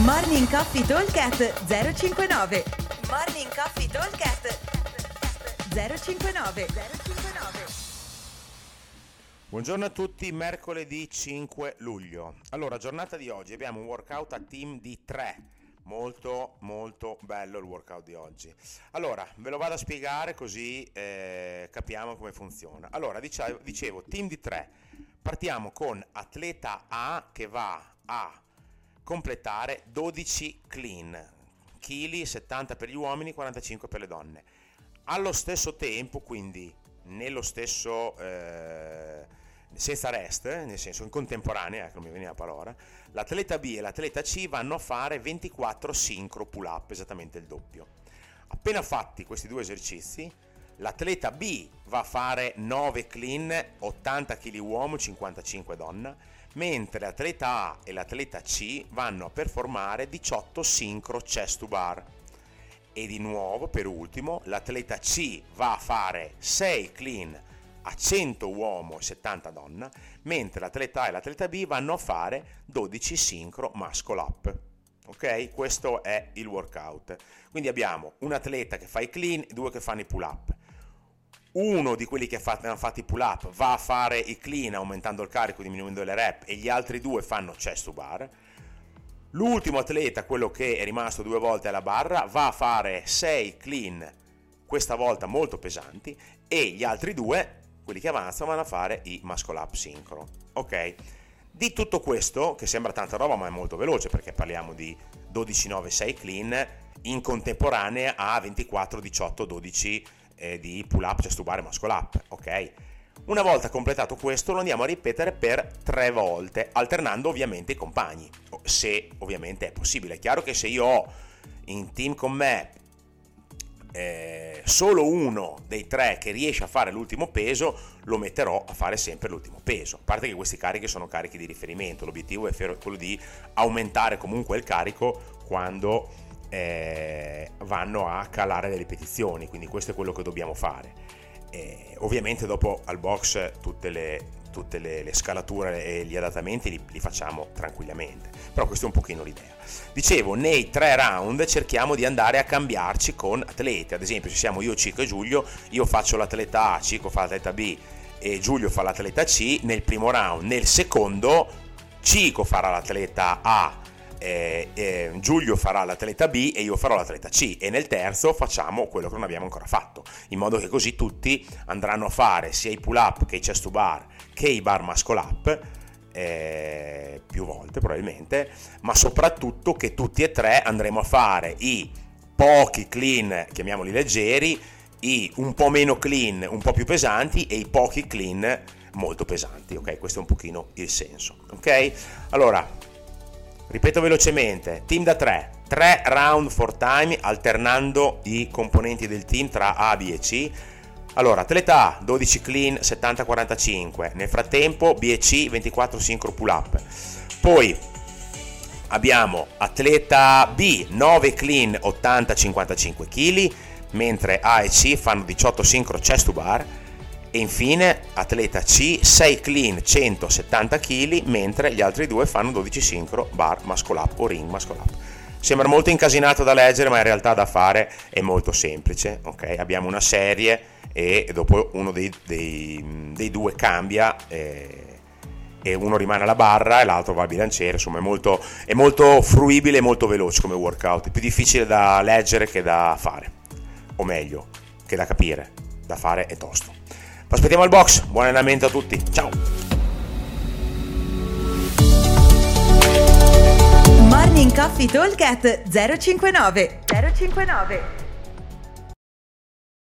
Morning Coffee Talkcast 059 Morning Coffee Talkcast 059 059 Buongiorno a tutti, mercoledì 5 luglio. Allora, giornata di oggi abbiamo un workout a team di 3. Molto molto bello il workout di oggi. Allora, ve lo vado a spiegare così eh, capiamo come funziona. Allora, dicevo, team di 3. Partiamo con atleta A che va a completare 12 clean, chili 70 per gli uomini, 45 per le donne. Allo stesso tempo, quindi nello stesso eh, senza rest, nel senso in contemporanea, ecco, non mi veniva la parola, l'atleta B e l'atleta C vanno a fare 24 sincro pull up, esattamente il doppio. Appena fatti questi due esercizi, l'atleta B va a fare 9 clean, 80 kg uomo, 55 donna, mentre l'atleta A e l'atleta C vanno a performare 18 sincro chest to bar. E di nuovo, per ultimo, l'atleta C va a fare 6 clean a 100 uomo e 70 donna, mentre l'atleta A e l'atleta B vanno a fare 12 sincro muscle up. Ok? Questo è il workout. Quindi abbiamo un atleta che fa i clean e due che fanno i pull up uno di quelli che hanno fatto i pull up va a fare i clean aumentando il carico, diminuendo le rep e gli altri due fanno chest to bar. L'ultimo atleta, quello che è rimasto due volte alla barra, va a fare 6 clean, questa volta molto pesanti, e gli altri due, quelli che avanzano, vanno a fare i muscle up sincro. Ok? Di tutto questo, che sembra tanta roba ma è molto veloce perché parliamo di 12, 9, 6 clean in contemporanea a 24, 18, 12 eh, di pull up, chest to bar e muscle up, ok? Una volta completato questo lo andiamo a ripetere per tre volte, alternando ovviamente i compagni, se ovviamente è possibile. È chiaro che se io ho in team con me eh, solo uno dei tre che riesce a fare l'ultimo peso, lo metterò a fare sempre l'ultimo peso. A parte che questi carichi sono carichi di riferimento, l'obiettivo è quello di aumentare comunque il carico quando eh, vanno a calare le ripetizioni, quindi questo è quello che dobbiamo fare. Eh, ovviamente dopo al box tutte le, tutte le, le scalature e gli adattamenti li, li, facciamo tranquillamente, però questa è un pochino l'idea. Dicevo, nei tre round cerchiamo di andare a cambiarci con atleti, ad esempio se siamo io, Cico e Giulio, io faccio l'atleta A, Cico fa l'atleta B e Giulio fa l'atleta C nel primo round, nel secondo Cico farà l'atleta A eh, eh, Giulio farà l'atleta B e io farò l'atleta C e nel terzo facciamo quello che non abbiamo ancora fatto, in modo che così tutti andranno a fare sia i pull up che i chest to bar che i bar muscle up eh, più volte probabilmente, ma soprattutto che tutti e tre andremo a fare i pochi clean, chiamiamoli leggeri, i un po' meno clean, un po' più pesanti e i pochi clean molto pesanti, ok? Questo è un pochino il senso, ok? Allora, Ripeto velocemente, team da 3, 3 round for time alternando i componenti del team tra A, B e C. Allora, atleta A 12 clean 70-45, nel frattempo B e C 24 sincro pull up. Poi abbiamo atleta B 9 clean 80-55 kg, mentre A e C fanno 18 sincro chest to bar e infine atleta C 6 clean 170 kg mentre gli altri due fanno 12 sincro bar muscle up o ring muscle up. Sembra molto incasinato da leggere ma in realtà da fare è molto semplice. Okay? Abbiamo una serie e dopo uno dei, dei, dei due cambia e, e, uno rimane alla barra e l'altro va al bilanciere. Insomma è molto, è molto fruibile e molto veloce come workout. È più difficile da leggere che da fare. O meglio, che da capire. Da fare è tosto aspettiamo al box, buon allenamento a tutti, ciao! Morning Coffee Talk 059 059